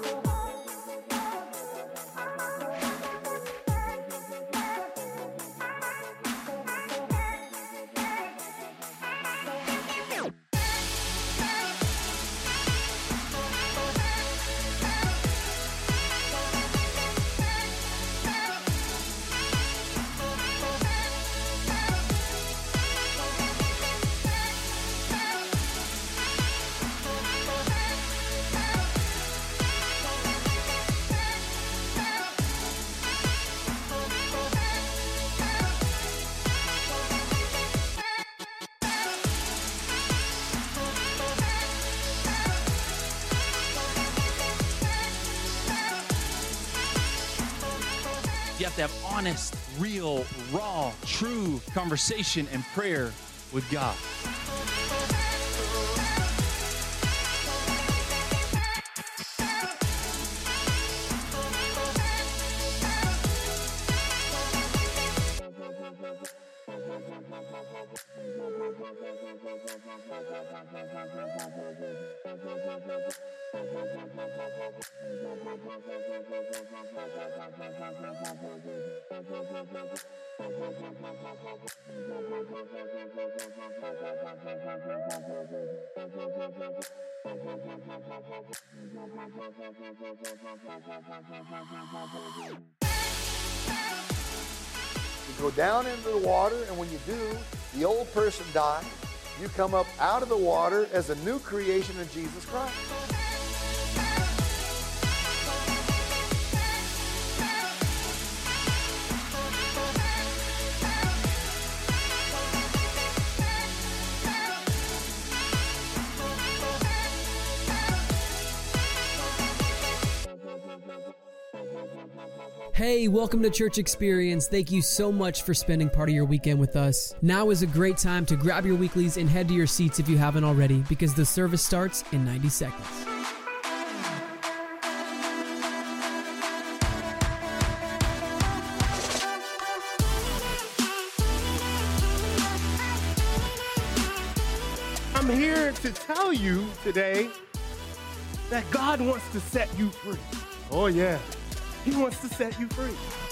You have to have honest, real, raw, true conversation and prayer with God. Go down into the water, and when you do, the old person dies. You come up out of the water as a new creation in Jesus Christ. Hey, welcome to Church Experience. Thank you so much for spending part of your weekend with us. Now is a great time to grab your weeklies and head to your seats if you haven't already, because the service starts in 90 seconds. I'm here to tell you today that God wants to set you free. Oh, yeah. He wants to set you free.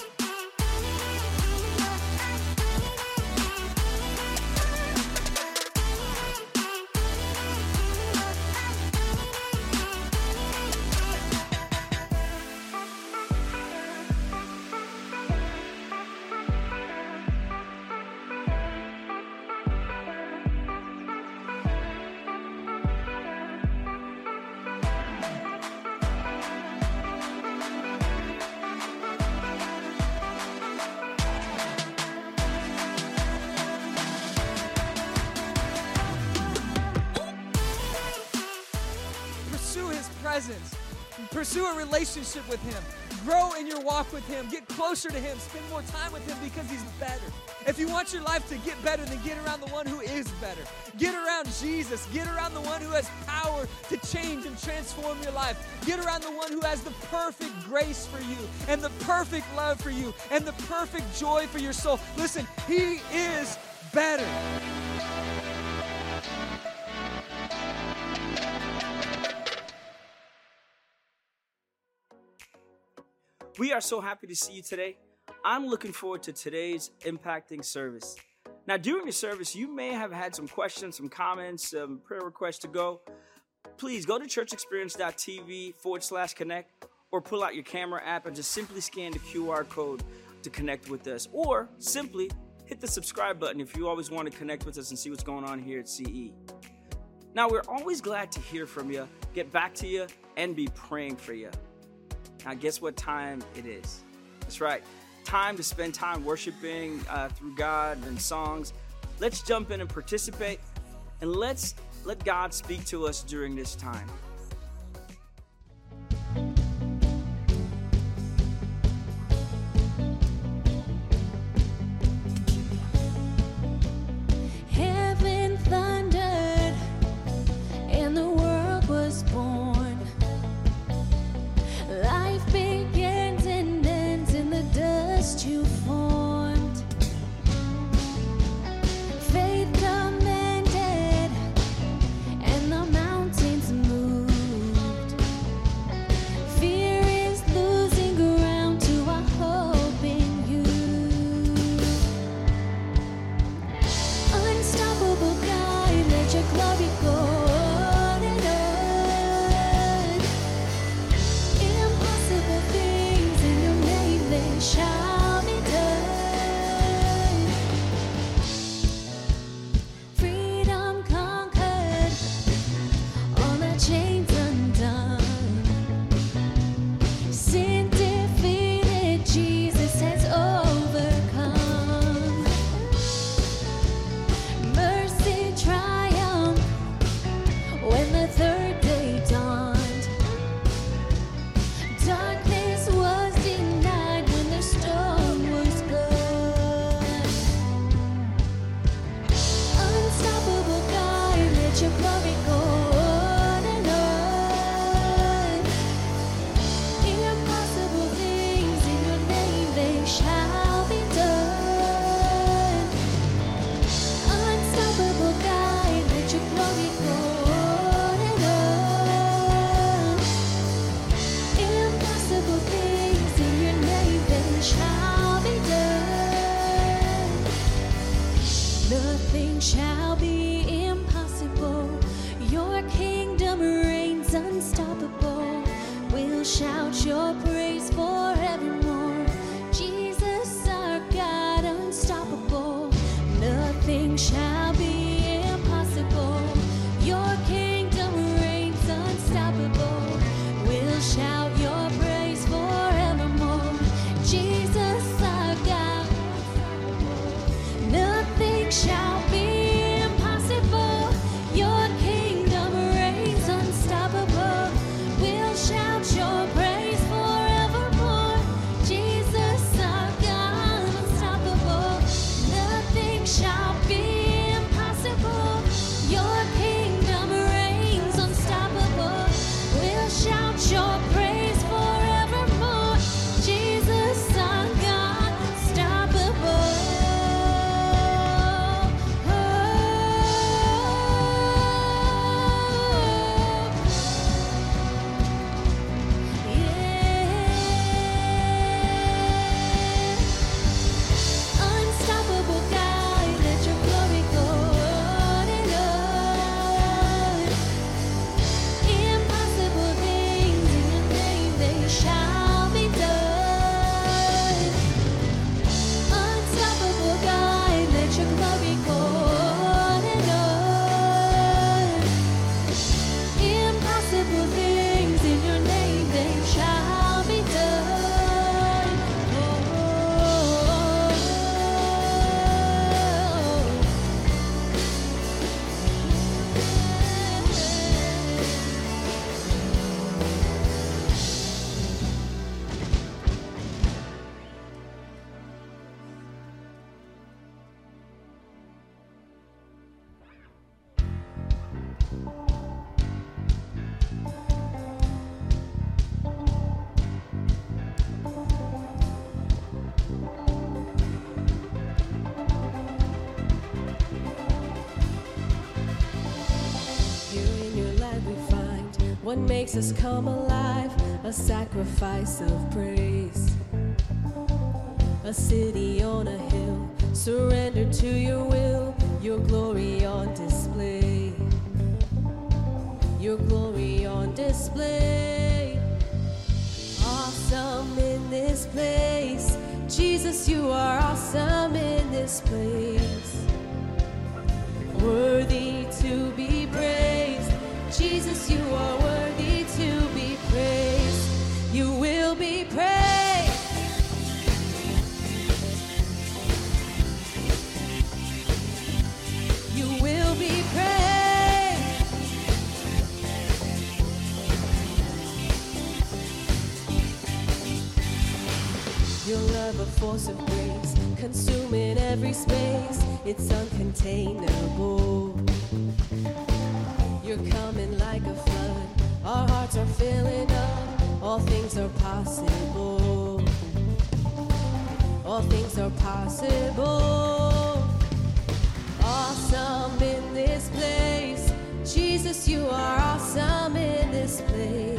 Relationship with Him. Grow in your walk with Him. Get closer to Him. Spend more time with Him because He's better. If you want your life to get better, then get around the one who is better. Get around Jesus. Get around the one who has power to change and transform your life. Get around the one who has the perfect grace for you and the perfect love for you and the perfect joy for your soul. Listen, He is better. We are so happy to see you today. I'm looking forward to today's impacting service. Now, during the service, you may have had some questions, some comments, some prayer requests to go. Please go to churchexperience.tv forward slash connect or pull out your camera app and just simply scan the QR code to connect with us. Or simply hit the subscribe button if you always want to connect with us and see what's going on here at CE. Now, we're always glad to hear from you, get back to you, and be praying for you. Now, guess what time it is? That's right, time to spend time worshiping uh, through God and songs. Let's jump in and participate, and let's let God speak to us during this time. Makes us come alive, a sacrifice of praise. a city on a hill. Surrender to your will, your glory on display. Your glory on display. Awesome in this place. Jesus, you are awesome in this place. Worthy to be praised. Jesus, you are force of grace, consuming every space. It's uncontainable. You're coming like a flood. Our hearts are filling up. All things are possible. All things are possible. Awesome in this place. Jesus, you are awesome in this place.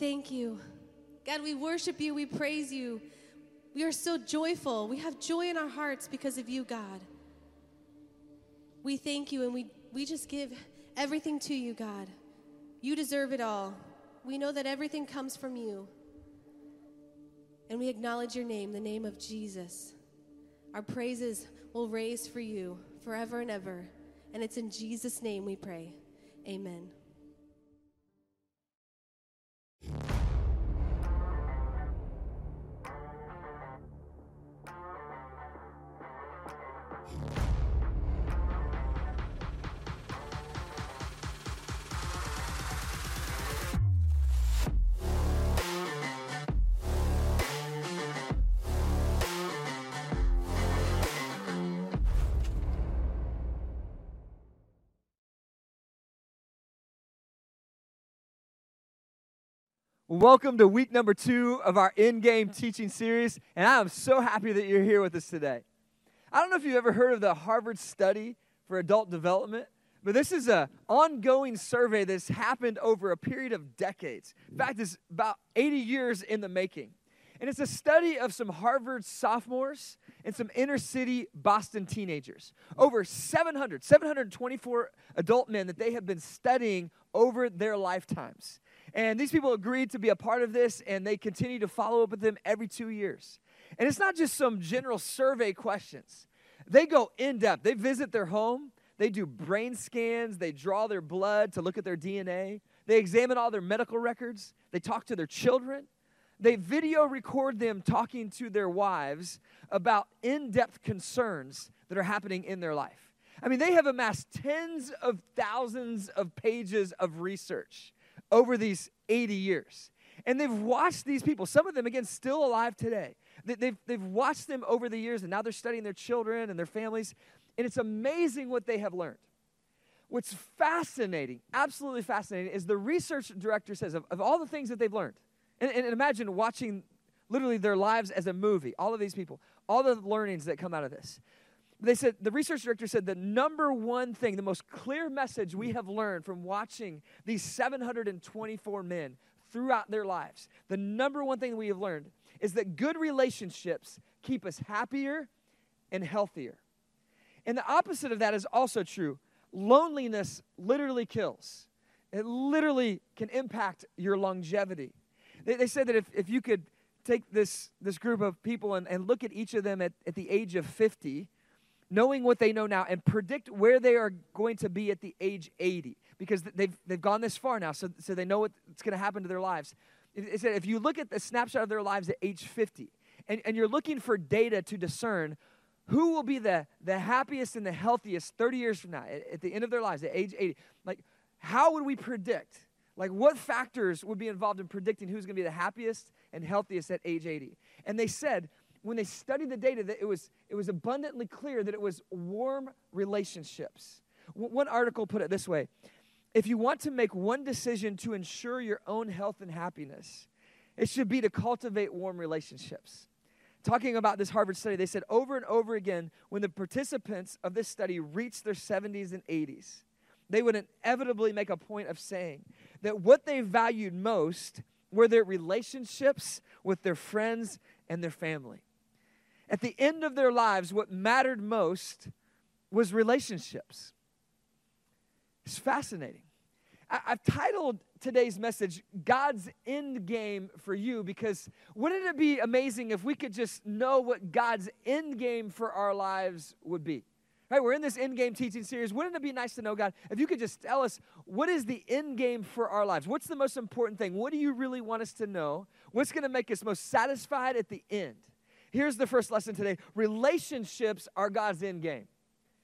Thank you. God, we worship you. We praise you. We are so joyful. We have joy in our hearts because of you, God. We thank you and we, we just give everything to you, God. You deserve it all. We know that everything comes from you. And we acknowledge your name, the name of Jesus. Our praises will raise for you forever and ever. And it's in Jesus' name we pray. Amen. Thank you. Welcome to week number two of our end game teaching series, and I am so happy that you're here with us today. I don't know if you've ever heard of the Harvard Study for Adult Development, but this is an ongoing survey that's happened over a period of decades. In fact, it's about 80 years in the making. And it's a study of some Harvard sophomores and some inner city Boston teenagers. Over 700, 724 adult men that they have been studying over their lifetimes. And these people agreed to be a part of this, and they continue to follow up with them every two years. And it's not just some general survey questions, they go in depth. They visit their home, they do brain scans, they draw their blood to look at their DNA, they examine all their medical records, they talk to their children. They video record them talking to their wives about in depth concerns that are happening in their life. I mean, they have amassed tens of thousands of pages of research over these 80 years. And they've watched these people, some of them, again, still alive today. They- They've, they've watched them over the years, and now they're studying their children and their families. And it's amazing what they have learned. What's fascinating, absolutely fascinating, is the research director says of, of all the things that they've learned, and, and imagine watching literally their lives as a movie, all of these people, all the learnings that come out of this. They said, the research director said, the number one thing, the most clear message we have learned from watching these 724 men throughout their lives, the number one thing we have learned is that good relationships keep us happier and healthier. And the opposite of that is also true. Loneliness literally kills. It literally can impact your longevity. They, they said that if, if you could take this, this group of people and, and look at each of them at, at the age of 50, knowing what they know now, and predict where they are going to be at the age 80, because they've, they've gone this far now, so, so they know what's going to happen to their lives. It, said if you look at the snapshot of their lives at age 50, and, and you're looking for data to discern who will be the, the happiest and the healthiest 30 years from now, at, at the end of their lives, at age 80, like, how would we predict? Like, what factors would be involved in predicting who's going to be the happiest and healthiest at age 80? And they said, when they studied the data, that it was, it was abundantly clear that it was warm relationships. W- one article put it this way If you want to make one decision to ensure your own health and happiness, it should be to cultivate warm relationships. Talking about this Harvard study, they said over and over again when the participants of this study reached their 70s and 80s, they would inevitably make a point of saying that what they valued most were their relationships with their friends and their family. At the end of their lives, what mattered most was relationships. It's fascinating. I, have titled today's message God's End Game for You because wouldn't it be amazing if we could just know what God's end game for our lives would be? Right, we're in this end game teaching series. Wouldn't it be nice to know, God, if you could just tell us what is the end game for our lives? What's the most important thing? What do you really want us to know? What's going to make us most satisfied at the end? Here's the first lesson today relationships are God's end game.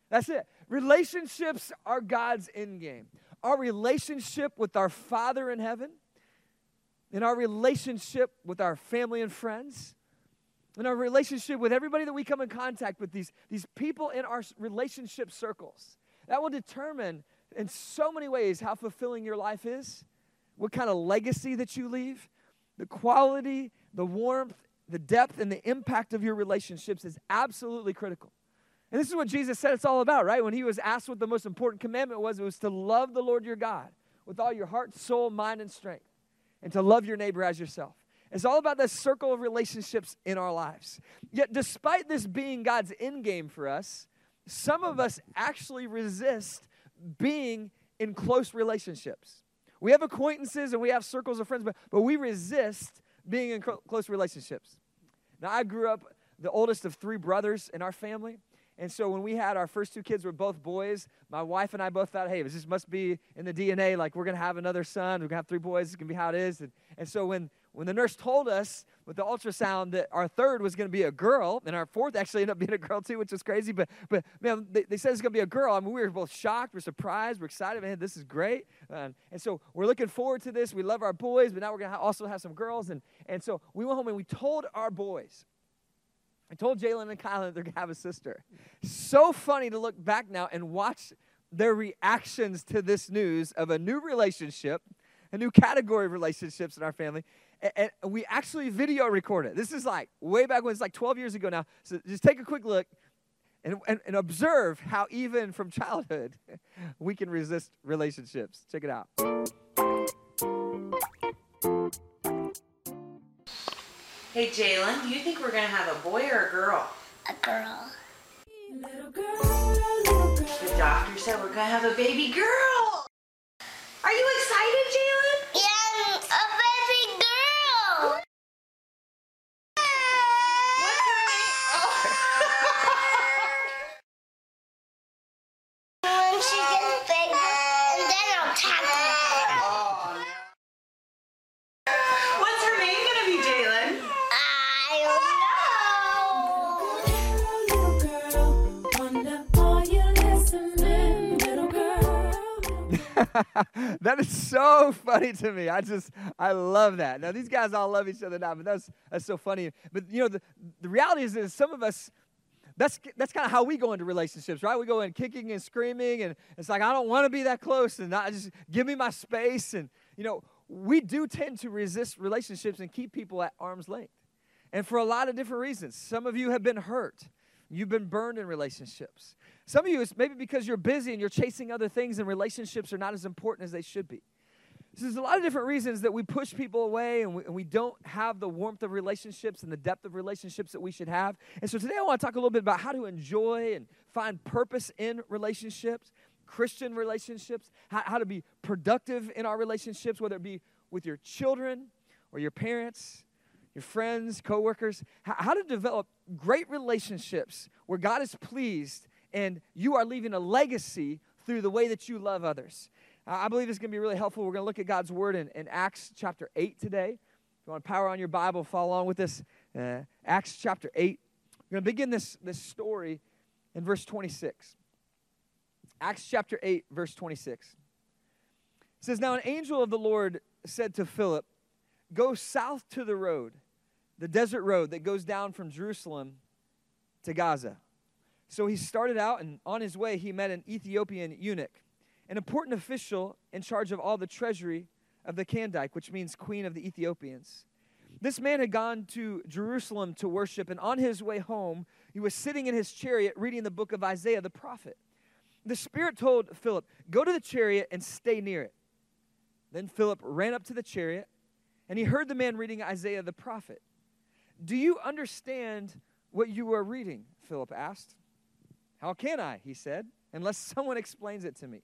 That's it. Relationships are God's end game. Our relationship with our Father in heaven, in our relationship with our family and friends, in our relationship with everybody that we come in contact with, these, these people in our relationship circles. That will determine in so many ways how fulfilling your life is, what kind of legacy that you leave, the quality, the warmth, the depth, and the impact of your relationships is absolutely critical. And this is what Jesus said it's all about, right? When he was asked what the most important commandment was, it was to love the Lord your God with all your heart, soul, mind, and strength, and to love your neighbor as yourself. It's all about this circle of relationships in our lives. Yet, despite this being God's end game for us, some of us actually resist being in close relationships. We have acquaintances and we have circles of friends, but, but we resist being in cl- close relationships. Now, I grew up the oldest of three brothers in our family. And so when we had our first two kids were both boys, my wife and I both thought, hey, this must be in the DNA. Like we're gonna have another son. We're gonna have three boys. It's gonna be how it is. And, and so when when the nurse told us with the ultrasound that our third was going to be a girl, and our fourth actually ended up being a girl too, which was crazy. But but man, they, they said it's going to be a girl. I mean, we were both shocked, we're surprised, we're excited. Man, this is great. Um, and so we're looking forward to this. We love our boys, but now we're going to also have some girls. And and so we went home and we told our boys. I told Jalen and Kylan that they're going to have a sister. So funny to look back now and watch their reactions to this news of a new relationship, a new category of relationships in our family. And, and we actually video record it. This is like way back when it's like 12 years ago now. So just take a quick look and, and, and observe how even from childhood we can resist relationships. Check it out. Hey, Jalen, do you think we're gonna have a boy or a girl? A girl. The doctor said we're gonna have a baby girl. Are you that is so funny to me. I just, I love that. Now, these guys all love each other now, but that's, that's so funny. But, you know, the, the reality is, is some of us, that's, that's kind of how we go into relationships, right? We go in kicking and screaming, and it's like, I don't want to be that close, and I just give me my space. And, you know, we do tend to resist relationships and keep people at arm's length. And for a lot of different reasons. Some of you have been hurt. You've been burned in relationships. Some of you, it's maybe because you're busy and you're chasing other things and relationships are not as important as they should be. So there's a lot of different reasons that we push people away and we, and we don't have the warmth of relationships and the depth of relationships that we should have. And so today I want to talk a little bit about how to enjoy and find purpose in relationships, Christian relationships, how, how to be productive in our relationships, whether it be with your children or your parents, your friends, coworkers, how, how to develop great relationships where God is pleased and you are leaving a legacy through the way that you love others. I believe it's going to be really helpful. We're going to look at God's word in, in Acts chapter 8 today. If you want to power on your Bible, follow along with this. Uh, Acts chapter 8. We're going to begin this, this story in verse 26. Acts chapter 8, verse 26. It says, Now an angel of the Lord said to Philip, Go south to the road, the desert road that goes down from Jerusalem to Gaza. So he started out, and on his way, he met an Ethiopian eunuch, an important official in charge of all the treasury of the Kandake, which means queen of the Ethiopians. This man had gone to Jerusalem to worship, and on his way home, he was sitting in his chariot reading the book of Isaiah the prophet. The Spirit told Philip, Go to the chariot and stay near it. Then Philip ran up to the chariot, and he heard the man reading Isaiah the prophet. Do you understand what you are reading? Philip asked. How can I? He said, unless someone explains it to me.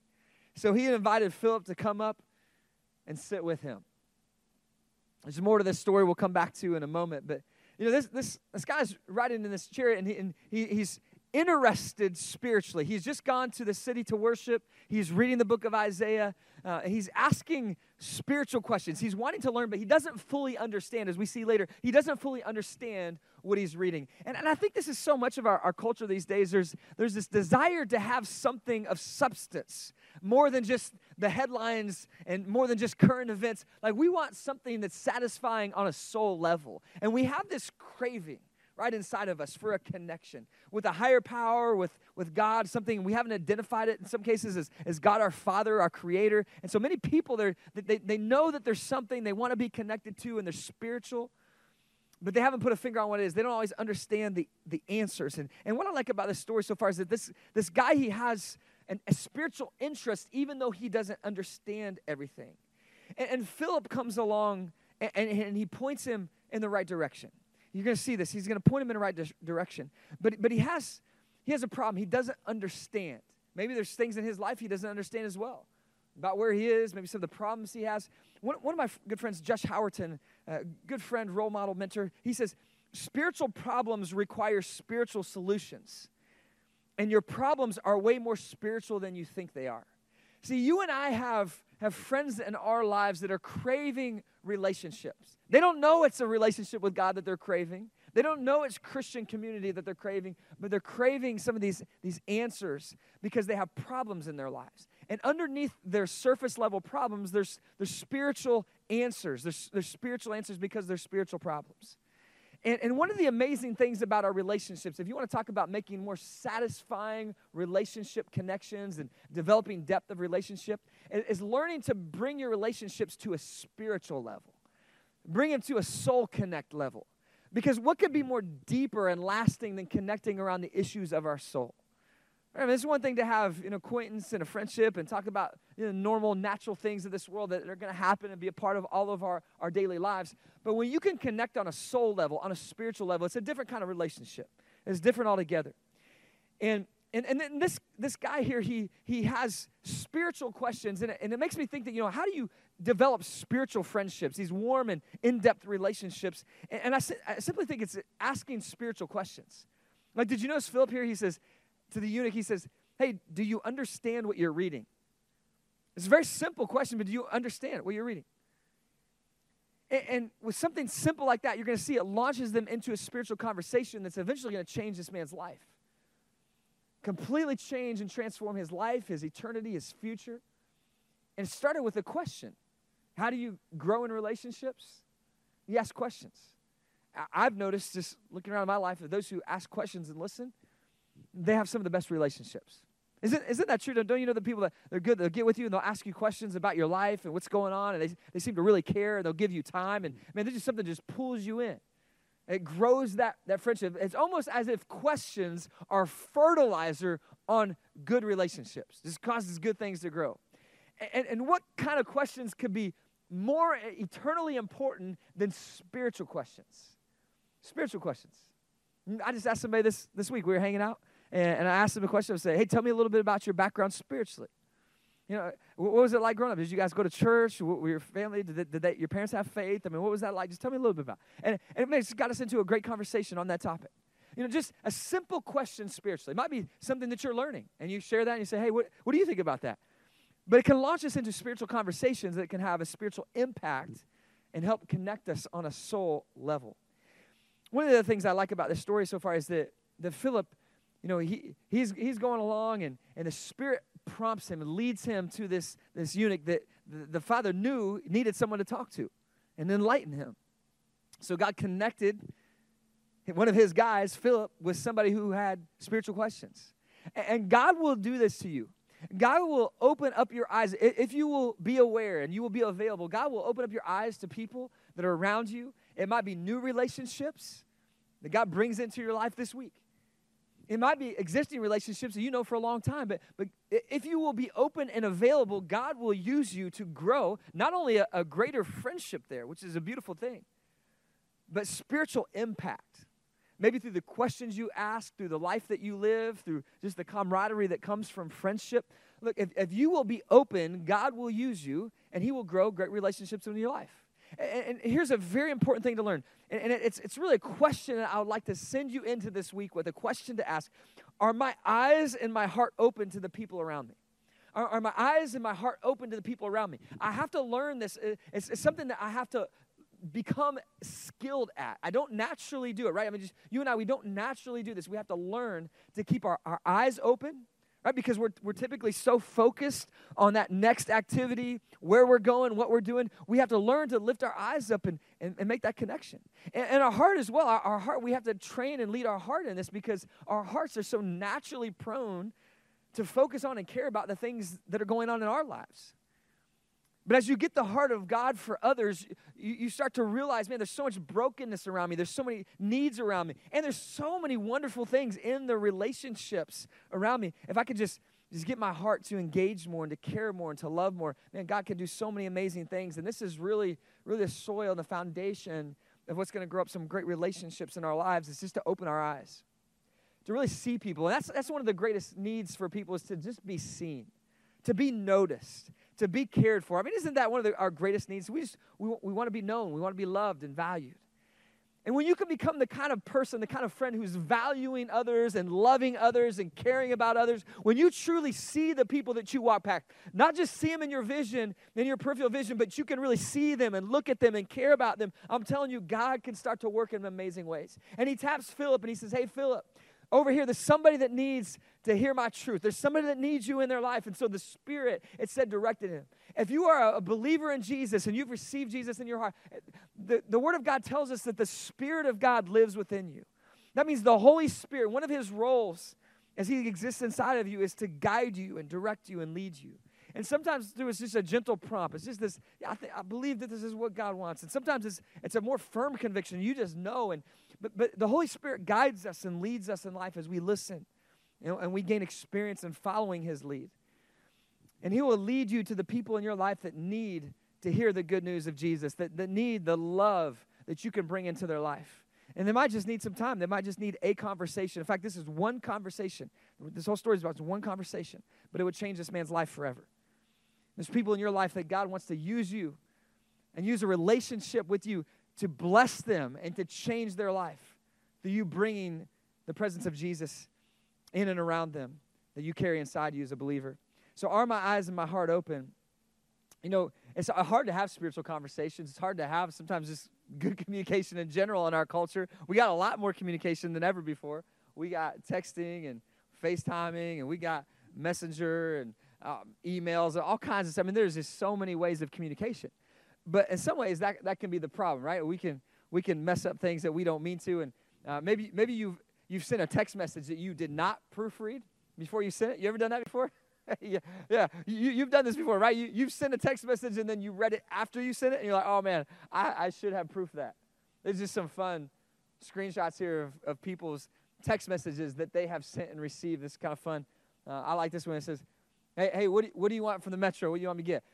So he invited Philip to come up and sit with him. There's more to this story we'll come back to in a moment, but you know this this this guy's riding in this chariot and, he, and he, he's interested spiritually. He's just gone to the city to worship. He's reading the book of Isaiah. Uh, he's asking spiritual questions. He's wanting to learn, but he doesn't fully understand, as we see later, he doesn't fully understand what he's reading. And, and I think this is so much of our, our culture these days. There's, there's this desire to have something of substance, more than just the headlines and more than just current events. Like we want something that's satisfying on a soul level. And we have this craving right inside of us for a connection with a higher power, with, with God, something we haven't identified it in some cases as, as God our Father, our Creator. And so many people, they they, they know that there's something they want to be connected to and they're spiritual, but they haven't put a finger on what it is. They don't always understand the, the answers. And, and what I like about this story so far is that this, this guy, he has an, a spiritual interest even though he doesn't understand everything. And, and Philip comes along and, and, and he points him in the right direction. You're going to see this. He's going to point him in the right di- direction. But, but he, has, he has a problem. He doesn't understand. Maybe there's things in his life he doesn't understand as well about where he is, maybe some of the problems he has. One, one of my good friends, Josh Howerton, good friend, role model, mentor, he says, spiritual problems require spiritual solutions. And your problems are way more spiritual than you think they are. See, you and I have, have friends in our lives that are craving relationships. They don't know it's a relationship with God that they're craving. They don't know it's Christian community that they're craving, but they're craving some of these, these answers because they have problems in their lives. And underneath their surface level problems, there's, there's spiritual answers. There's, there's spiritual answers because there's spiritual problems. And, and one of the amazing things about our relationships, if you want to talk about making more satisfying relationship connections and developing depth of relationship, is, is learning to bring your relationships to a spiritual level, bring them to a soul connect level. Because what could be more deeper and lasting than connecting around the issues of our soul? I mean, it's one thing to have an acquaintance and a friendship and talk about you know, normal, natural things of this world that are going to happen and be a part of all of our, our daily lives. But when you can connect on a soul level, on a spiritual level, it's a different kind of relationship. It's different altogether. And and, and then this, this guy here, he, he has spiritual questions, and it, and it makes me think that, you know, how do you develop spiritual friendships, these warm and in depth relationships? And, and I, I simply think it's asking spiritual questions. Like, did you notice Philip here? He says to the eunuch, he says, Hey, do you understand what you're reading? It's a very simple question, but do you understand what you're reading? And, and with something simple like that, you're going to see it launches them into a spiritual conversation that's eventually going to change this man's life completely change and transform his life, his eternity, his future. And it started with a question How do you grow in relationships? You ask questions. I've noticed just looking around my life that those who ask questions and listen, they have some of the best relationships. Isn't, isn't that true? Don't you know the people that they're good, they'll get with you and they'll ask you questions about your life and what's going on, and they, they seem to really care and they'll give you time, and man, there's just something that just pulls you in. It grows that, that friendship. It's almost as if questions are fertilizer on good relationships. This causes good things to grow. And, and what kind of questions could be more eternally important than spiritual questions? Spiritual questions. I just asked somebody this, this week. We were hanging out, and, and I asked him a question. I said, Hey, tell me a little bit about your background spiritually. You know, what was it like growing up? Did you guys go to church? What, were your family? Did, they, did they, your parents have faith? I mean, what was that like? Just tell me a little bit about. It. And, and it just got us into a great conversation on that topic. You know, just a simple question spiritually. It might be something that you're learning, and you share that and you say, hey, what, what do you think about that? But it can launch us into spiritual conversations that can have a spiritual impact and help connect us on a soul level. One of the things I like about this story so far is that, that Philip, you know, he, he's, he's going along and, and the Spirit prompts him and leads him to this, this eunuch that the, the father knew needed someone to talk to and enlighten him. So God connected one of his guys, Philip, with somebody who had spiritual questions. And God will do this to you. God will open up your eyes. If you will be aware and you will be available, God will open up your eyes to people that are around you. It might be new relationships that God brings into your life this week. It might be existing relationships that you know for a long time, but, but if you will be open and available, God will use you to grow not only a, a greater friendship there, which is a beautiful thing, but spiritual impact. Maybe through the questions you ask, through the life that you live, through just the camaraderie that comes from friendship. Look, if, if you will be open, God will use you and He will grow great relationships in your life. And, and here's a very important thing to learn. And, and it's, it's really a question that I would like to send you into this week with a question to ask Are my eyes and my heart open to the people around me? Are, are my eyes and my heart open to the people around me? I have to learn this. It's, it's something that I have to become skilled at. I don't naturally do it, right? I mean, just you and I, we don't naturally do this. We have to learn to keep our, our eyes open right? Because we're, we're typically so focused on that next activity, where we're going, what we're doing. We have to learn to lift our eyes up and, and, and make that connection. And, and, our heart as well, our, our heart, we have to train and lead our heart in this because our hearts are so naturally prone to focus on and care about the things that are going on in our lives. But as you get the heart of God for others, you, you, start to realize, man, there's so much brokenness around me. There's so many needs around me. And there's so many wonderful things in the relationships around me. If I could just, just get my heart to engage more and to care more and to love more, man, God can do so many amazing things. And this is really, really the soil and the foundation of what's going to grow up some great relationships in our lives. It's just to open our eyes, to really see people. And that's, that's one of the greatest needs for people is to just be seen, to be noticed to be cared for. I mean, isn't that one of the, our greatest needs? We just we, we want to be known, we want to be loved and valued. And when you can become the kind of person, the kind of friend who's valuing others and loving others and caring about others, when you truly see the people that you walk past, not just see them in your vision, in your peripheral vision, but you can really see them and look at them and care about them, I'm telling you, God can start to work in amazing ways. And he taps Philip and he says, Hey, Philip, over here, there's somebody that needs to hear my truth. There's somebody that needs you in their life. And so the Spirit, it said, directed him. If you are a believer in Jesus and you've received Jesus in your heart, the, the Word of God tells us that the Spirit of God lives within you. That means the Holy Spirit, one of his roles as he exists inside of you, is to guide you and direct you and lead you. And sometimes was just a gentle prompt. It's just this, yeah, I, th- I believe that this is what God wants. And sometimes it's, it's a more firm conviction. You just know. And but, but the Holy Spirit guides us and leads us in life as we listen and, and we gain experience in following His lead. And He will lead you to the people in your life that need to hear the good news of Jesus, that, that need the love that you can bring into their life. And they might just need some time. They might just need a conversation. In fact, this is one conversation. This whole story is about one conversation, but it would change this man's life forever. There's people in your life that God wants to use you and use a relationship with you to bless them and to change their life through you bringing the presence of Jesus in and around them that you carry inside you as a believer. So, are my eyes and my heart open? You know, it's hard to have spiritual conversations. It's hard to have sometimes just good communication in general in our culture. We got a lot more communication than ever before. We got texting and FaceTiming, and we got Messenger and um, emails, and all kinds of stuff. I mean, there's just so many ways of communication. But in some ways, that, that can be the problem, right? We can we can mess up things that we don't mean to, and uh, maybe maybe you've you've sent a text message that you did not proofread before you sent it. You ever done that before? yeah, yeah. You, you've done this before, right? You, you've sent a text message and then you read it after you sent it, and you're like, oh man, I, I should have proof of that. There's just some fun screenshots here of, of people's text messages that they have sent and received. This is kind of fun. Uh, I like this one. It says, hey, hey what, do, what do you want from the Metro? What do you want me to get?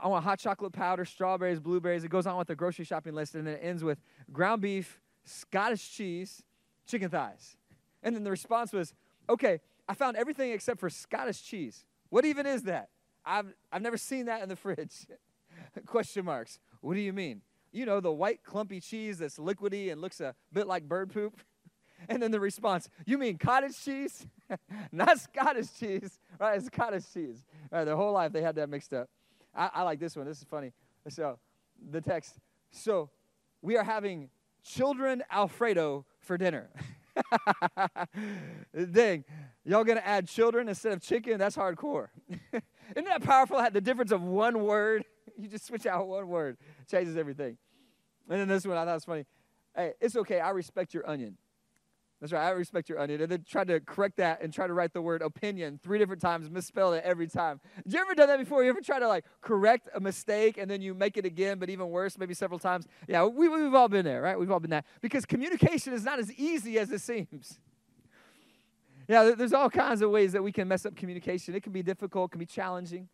I, want hot chocolate powder, strawberries, blueberries. It goes on with the grocery shopping list, and then it ends with ground beef, Scottish cheese, chicken thighs. And then the response was, okay, I found everything except for Scottish cheese. What even is that? I've, I've never seen that in the fridge. Question marks. What do you mean? You know, the white clumpy cheese that's liquidy and looks a bit like bird poop. And then the response, you mean cottage cheese? Not Scottish cheese, right? It's cottage cheese. Right, their whole life they had that mixed up. I, I like this one. This is funny. So, the text. So, we are having children Alfredo for dinner. Dang. Y'all gonna add children instead of chicken? That's hardcore. Isn't that powerful? The difference of one word. You just switch out one word, changes everything. And then this one I thought was funny. Hey, it's okay. I respect your onion. That's right. I respect your onion. And then tried to correct that and try to write the word opinion three different times, misspelled it every time. Did you ever done that before? You ever try to like correct a mistake and then you make it again, but even worse, maybe several times? Yeah, we, we've all been there, right? We've all been that. Because communication is not as easy as it seems. Yeah, there's all kinds of ways that we can mess up communication. It can be difficult, it can be challenging.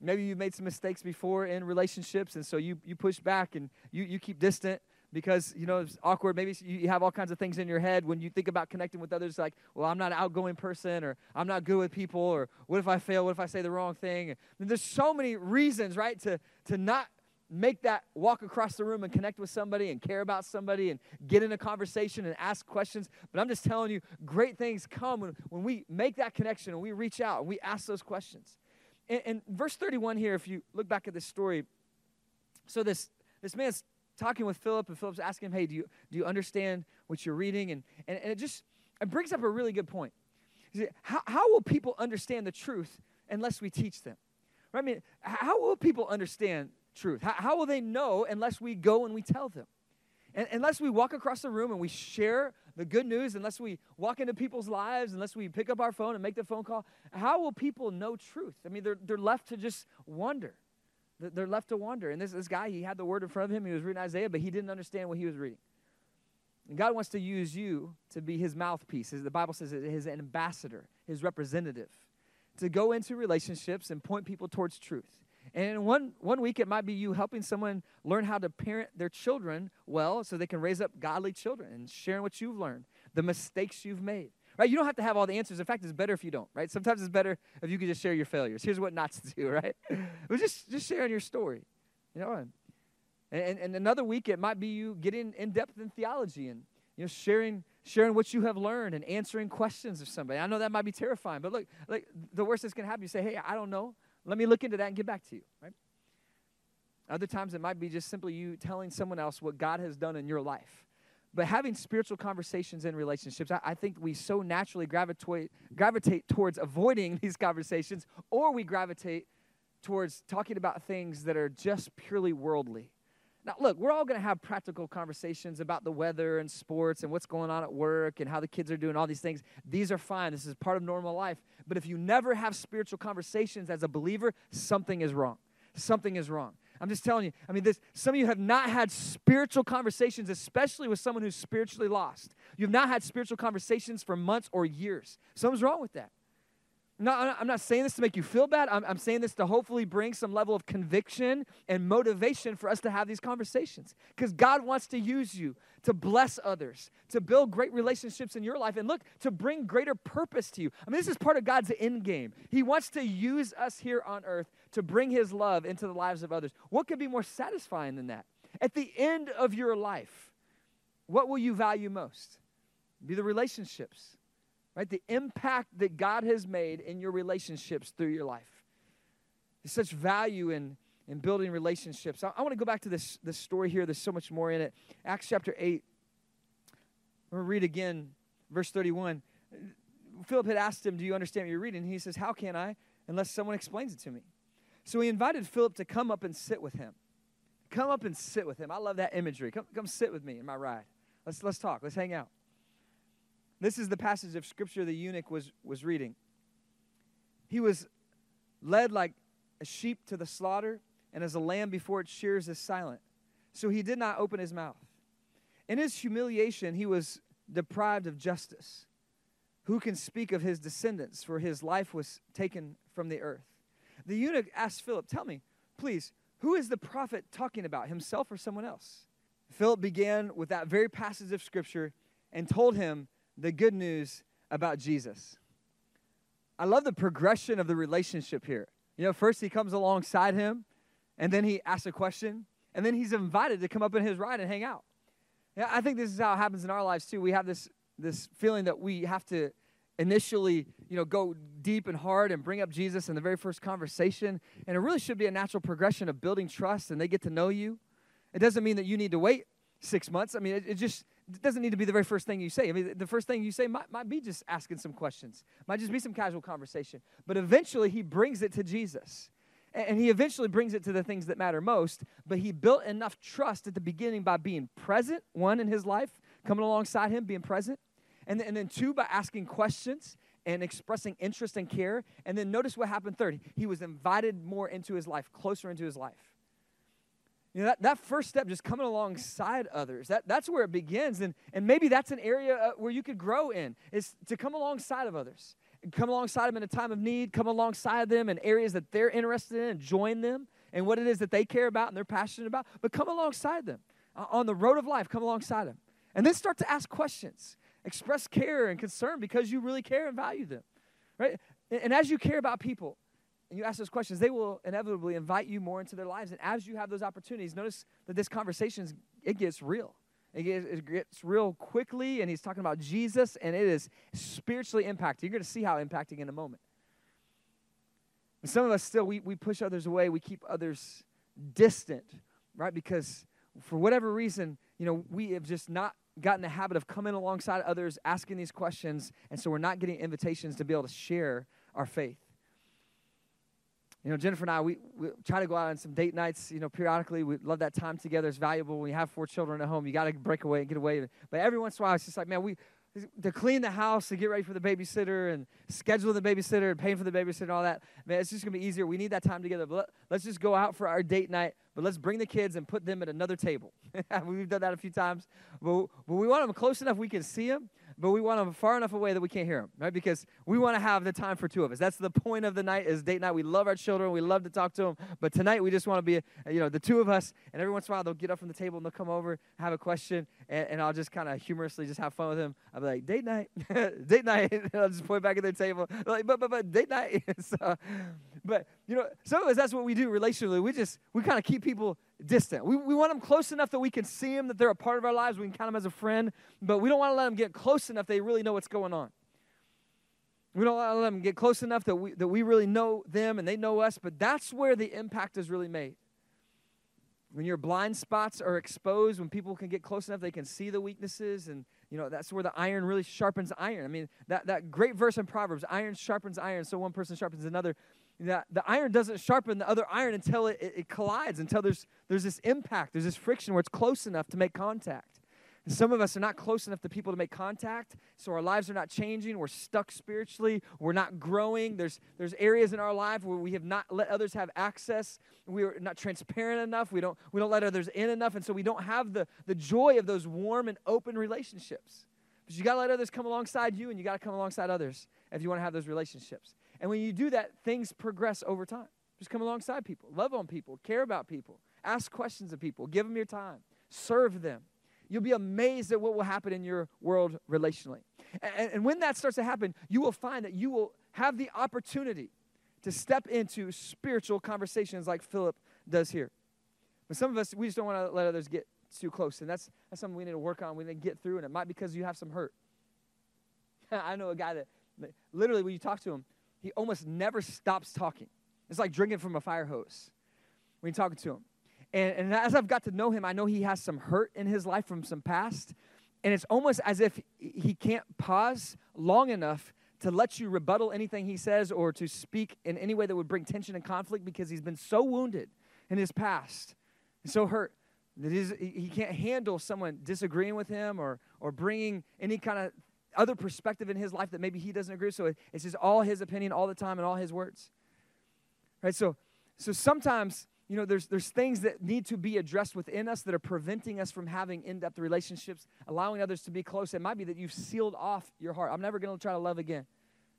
Maybe you've made some mistakes before in relationships, and so you, you push back and you, you keep distant because you know it's awkward. Maybe you have all kinds of things in your head when you think about connecting with others like well i'm not an outgoing person or i'm not good with people or what if i fail? What if i say the wrong thing? And there's so many reasons right to to not make that walk across the room and connect with somebody and care about somebody and get in a conversation and ask questions. But i'm just telling you great things come when, when we make that connection and we reach out and we ask those questions. And, and verse 31 here if you look back at this story. So this this man's talking with Philip, and Philip's asking him, Hey, do you, do you understand what you're reading? And, and, and it just it brings up a really good point. How, how will people understand the truth unless we teach them? Right? I mean, how will people understand truth? How, how will they know unless we go and we tell them? And, unless we walk across the room and we share the good news, unless we walk into people's lives, unless we pick up our phone and make the phone call, how will people know truth? I mean, they're, they're left to just wonder. They're left to wonder. And this, this guy, he had the word in front of him. He was reading Isaiah, but he didn't understand what he was reading. And God wants to use you to be his mouthpiece. The Bible says his ambassador, his representative, to go into relationships and point people towards truth. And in one, one week, it might be you helping someone learn how to parent their children well so they can raise up godly children and sharing what you've learned, the mistakes you've made right? You don't have to have all the answers. In fact, it's better if you don't, right? Sometimes it's better if you can just share your failures. Here's what not to do, right? but just just sharing your story, you know. And, and, and another week it might be you getting in depth in theology and you know sharing sharing what you have learned and answering questions of somebody. I know that might be terrifying, but look, like the worst that's going to happen, you say, "Hey, I don't know. Let me look into that and get back to you." Right? Other times it might be just simply you telling someone else what God has done in your life but having spiritual conversations in relationships, I, I, think we so naturally gravitate, gravitate towards avoiding these conversations, or we gravitate towards talking about things that are just purely worldly. Now, look, we're all going to have practical conversations about the weather and sports and what's going on at work and how the kids are doing, all these things. These are fine. This is part of normal life. But if you never have spiritual conversations as a believer, something is wrong. Something is wrong. I'm just telling you. I mean, this, some of you have not had spiritual conversations, especially with someone who's spiritually lost. You've not had spiritual conversations for months or years. Something's wrong with that. No, I'm not- saying this to make you feel bad. I'm, I'm saying this to hopefully bring some level of conviction and motivation for us to have these conversations. Because God wants to use you to bless others, to build great relationships in your life, and look, to bring greater purpose to you. I mean, this is part of God's end game. He wants to use us here on earth to bring His love into the lives of others. What could be more satisfying than that? At the end of your life, what will you value most? Be the relationships right? The impact that God has made in your relationships through your life. There's such value in, in building relationships. I, I want to go back to this, this story here. There's so much more in it. Acts chapter 8. I'm going to read again, verse 31. Philip had asked him, Do you understand what you're reading? He says, How can I, unless someone explains it to me? So he invited Philip to come up and sit with him. Come up and sit with him. I love that imagery. Come, come sit with me in my ride. Let's, let's talk. Let's hang out. This is the passage of scripture the eunuch was, was reading. He was led like a sheep to the slaughter, and as a lamb before its shears is silent. So he did not open his mouth. In his humiliation, he was deprived of justice. Who can speak of his descendants? For his life was taken from the earth. The eunuch asked Philip, Tell me, please, who is the prophet talking about, himself or someone else? Philip began with that very passage of scripture and told him the good news about Jesus. I love the progression of the relationship here. You know, first he comes alongside him, and then he asks a question, and then he's invited to come up in his ride and hang out. Yeah, I think this is how it happens in our lives too. We have this this feeling that we have to initially, you know, go deep and hard and bring up Jesus in the very first conversation, and it really should be a natural progression of building trust, and they get to know you. It doesn't mean that you need to wait six months. I mean, it, it just it doesn't need to be the very first thing you say. I mean, the first thing you say might, might be just asking some questions, might just be some casual conversation. But eventually, he brings it to Jesus. And, and he eventually brings it to the things that matter most. But he built enough trust at the beginning by being present, one, in his life, coming alongside him, being present. And, then- and then two, by asking questions and expressing interest and care. And then notice what happened third. He was invited more into his life, closer into his life. You know, that, that first step, just coming alongside others, that, that's where it begins. And, and maybe that's an area uh, where you could grow in, is to come alongside of others. Come alongside them in a time of need, come alongside them in areas that they're interested in, and join them in what it is that they care about and they're passionate about. But come alongside them. Uh, on the road of life, come alongside them. And then start to ask questions. Express care and concern because you really care and value them. Right? And, and as you care about people, and you ask those questions, they will inevitably invite you more into their lives. And as you have those opportunities, notice that this conversation it gets real. It gets, it gets real quickly, and he's talking about Jesus, and it is spiritually impacting. You're going to see how impacting in a moment. And some of us still we, we push others away, we keep others distant, right? Because for whatever reason, you know, we have just not gotten the habit of coming alongside others, asking these questions, and so we're not getting invitations to be able to share our faith. You know, Jennifer and I, we, we try to go out on some date nights, you know, periodically. We love that time together. It's valuable. When you have four children at home, you got to break away and get away. But every once in a while, it's just like, man, we, to clean the house, to get ready for the babysitter and schedule the babysitter and paying for the babysitter and all that, man, it's just to be easier. We need that time together. But let, let's just go out for our date night, but let's bring the kids and put them at another table. We've done that a few times. But, but we want them close enough we can see them, but we want them far enough away that we can't hear them, right? Because we want to have the time for two of us. That's the point of the night is date night. We love our children. We love to talk to them. But tonight we just want to be, you know, the two of us. And every once in a while they'll get up from the table and they'll come over, have a question, and, and I'll just kind of humorously just have fun with them. I'll be like, date night, date night. and I'll just point back at their table. Like, but, but, but, date night. so, but, you know, some of us, that's what we do relationally. We just, we kind of keep people distant. We, we want them close enough that we can see them, that they're a part of our lives. We can count them as a friend, but we don't want to let them get close enough they really know what's going on. We don't want to let them get close enough that we, that we really know them and they know us, but that's where the impact is really made. When your blind spots are exposed, when people can get close enough, they can see the weaknesses, and you know that's where the iron really sharpens iron. I mean, that, that great verse in Proverbs, iron sharpens iron, so one person sharpens another. That the iron doesn't sharpen the other iron until it, it, it collides, until there's there's this impact, there's this friction where it's close enough to make contact. Some of us are not close enough to people to make contact, so our lives are not changing. We're stuck spiritually. We're not growing. There's, there's areas in our life where we have not let others have access. We are not transparent enough. We don't, we don't let others in enough. And so we don't have the, the joy of those warm and open relationships. But you got to let others come alongside you, and you got to come alongside others if you want to have those relationships. And when you do that, things progress over time. Just come alongside people, love on people, care about people, ask questions of people, give them your time, serve them. You'll be amazed at what will happen in your world relationally. And, and when that starts to happen, you will find that you will have the opportunity to step into spiritual conversations like Philip does here. But some of us, we just don't want to let others get too close. And that's, that's something we need to work on. We need to get through. And it might be because you have some hurt. I know a guy that, that literally, when you talk to him, he almost never stops talking. It's like drinking from a fire hose when you're talking to him. And, and as I've got to know him, I know he has some hurt in his life from some past. And it's almost as if he can't pause long enough to let you rebuttal anything he says or to speak in any way that would bring tension and conflict because he's been so wounded in his past and so hurt that he can't handle someone disagreeing with him or, or bringing any kind of other perspective in his life that maybe he doesn't agree with. So it's just all his opinion all the time and all his words. Right? So, so sometimes you know, there's, there's things that need to be addressed within us that are preventing us from having in depth relationships, allowing others to be close. It might be that you've sealed off your heart. I'm never going to try to love again.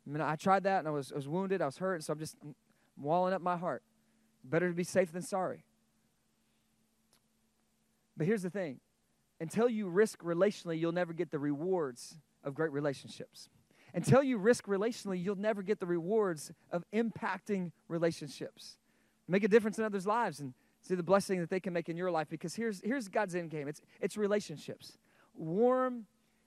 I mean, I tried that and I was, I was wounded, I was hurt, so I'm just walling up my heart. Better to be safe than sorry. But here's the thing until you risk relationally, you'll never get the rewards of great relationships. Until you risk relationally, you'll never get the rewards of impacting relationships make a difference in others' lives and see the blessing that they can make in your life because here's, here's God's end game it's, it's relationships. Warm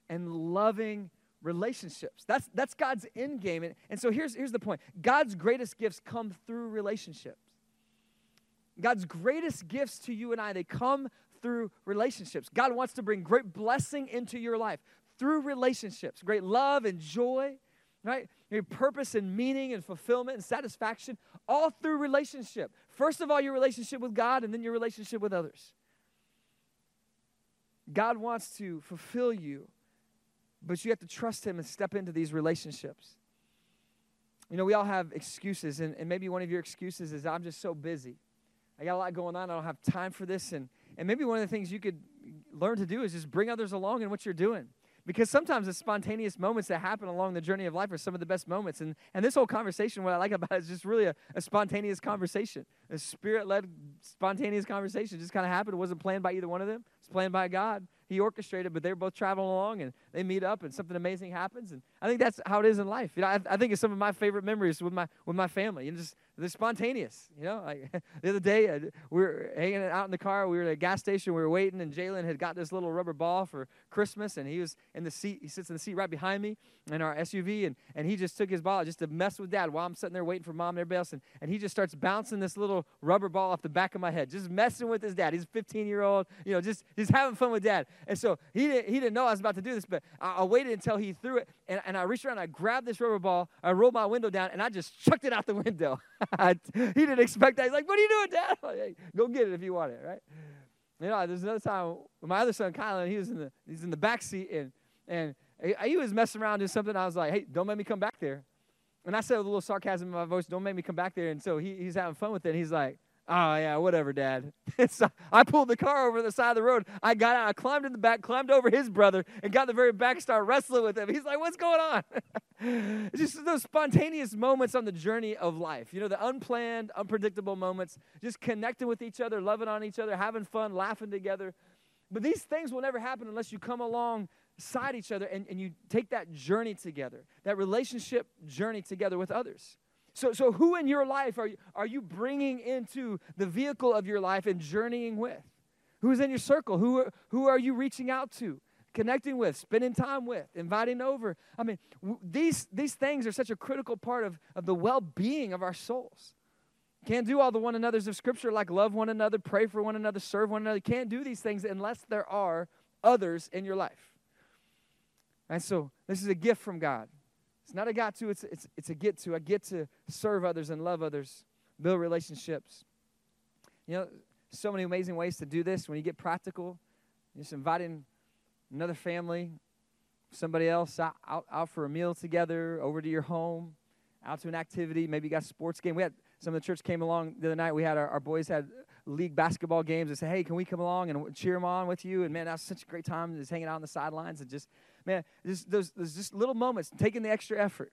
and loving relationships. That's, that's God's end game. And, and so here's, here's the point God's greatest gifts come through relationships. God's greatest gifts to you and I, they come through relationships. God wants to bring great blessing into your life through relationships, great love and joy, right? Your purpose and meaning and fulfillment and satisfaction all through relationship. First of all, your relationship with God and then your relationship with others. God wants to fulfill you, but you have to trust Him and step into these relationships. You know, we all have excuses, and, and maybe one of your excuses is I'm just so busy. I got a lot going on, I don't have time for this. And, and maybe one of the things you could learn to do is just bring others along in what you're doing. Because sometimes the spontaneous moments that happen along the journey of life are some of the best moments. And, and this whole conversation, what I like about it is just really a, a spontaneous conversation, a spirit led spontaneous conversation. just kind of happened. It wasn't planned by either one of them, it's planned by God. He orchestrated, but they're both traveling along and they meet up and something amazing happens. And I think that's how it is in life. You know, I, I think it's some of my favorite memories with my, with my family. Know, just they're spontaneous. You know, like the other day uh, we were hanging out in the car. We were at a gas station. We were waiting, and Jalen had got this little rubber ball for Christmas, and he was in the seat. He sits in the seat right behind me in our SUV, and, and he just took his ball just to mess with Dad while I'm sitting there waiting for Mom and everybody else, and, and he just starts bouncing this little rubber ball off the back of my head, just messing with his dad. He's a 15 year old, you know, just just having fun with Dad. And so he didn't, he didn't know I was about to do this, but I, I waited until he threw it, and, and I reached around, I grabbed this rubber ball, I rolled my window down, and I just chucked it out the window. he didn't expect that. He's like, "What are you doing, Dad?" Like, hey, go get it if you want it, right? You know, there's another time my other son, Kylan, he was in the he's in the back seat and and he was messing around doing something. I was like, "Hey, don't make me come back there." And I said with a little sarcasm in my voice, "Don't make me come back there." And so he, he's having fun with it. And he's like, Oh, yeah, whatever, Dad. so I pulled the car over the side of the road. I got out, I climbed in the back, climbed over his brother, and got the very back, started wrestling with him. He's like, What's going on? just those spontaneous moments on the journey of life. You know, the unplanned, unpredictable moments, just connecting with each other, loving on each other, having fun, laughing together. But these things will never happen unless you come alongside each other and, and you take that journey together, that relationship journey together with others. So, so who in your life are you, are you bringing into the vehicle of your life and journeying with? Who's in your circle? Who, who are you reaching out to? connecting with, spending time with, inviting over. I mean, w- these, these things are such a critical part of, of the well being of our souls. Can't do all the one another's of Scripture like love one another, pray for one another, serve one another. You can't do these things unless there are others in your life. And so, this is a gift from God. It's not a got to, it's, it's, it's a get to. I get to serve others and love others, build relationships. You know, so many amazing ways to do this when you get practical. Just inviting another family, somebody else out, out, out for a meal together, over to your home, out to an activity. Maybe you got a sports game. We had some of the church came along the other night. We had our, our boys had league basketball games. They said, "Hey, can we come along and cheer them on with you?" And man, that was such a great time, just hanging out on the sidelines and just man, just those those just little moments, taking the extra effort.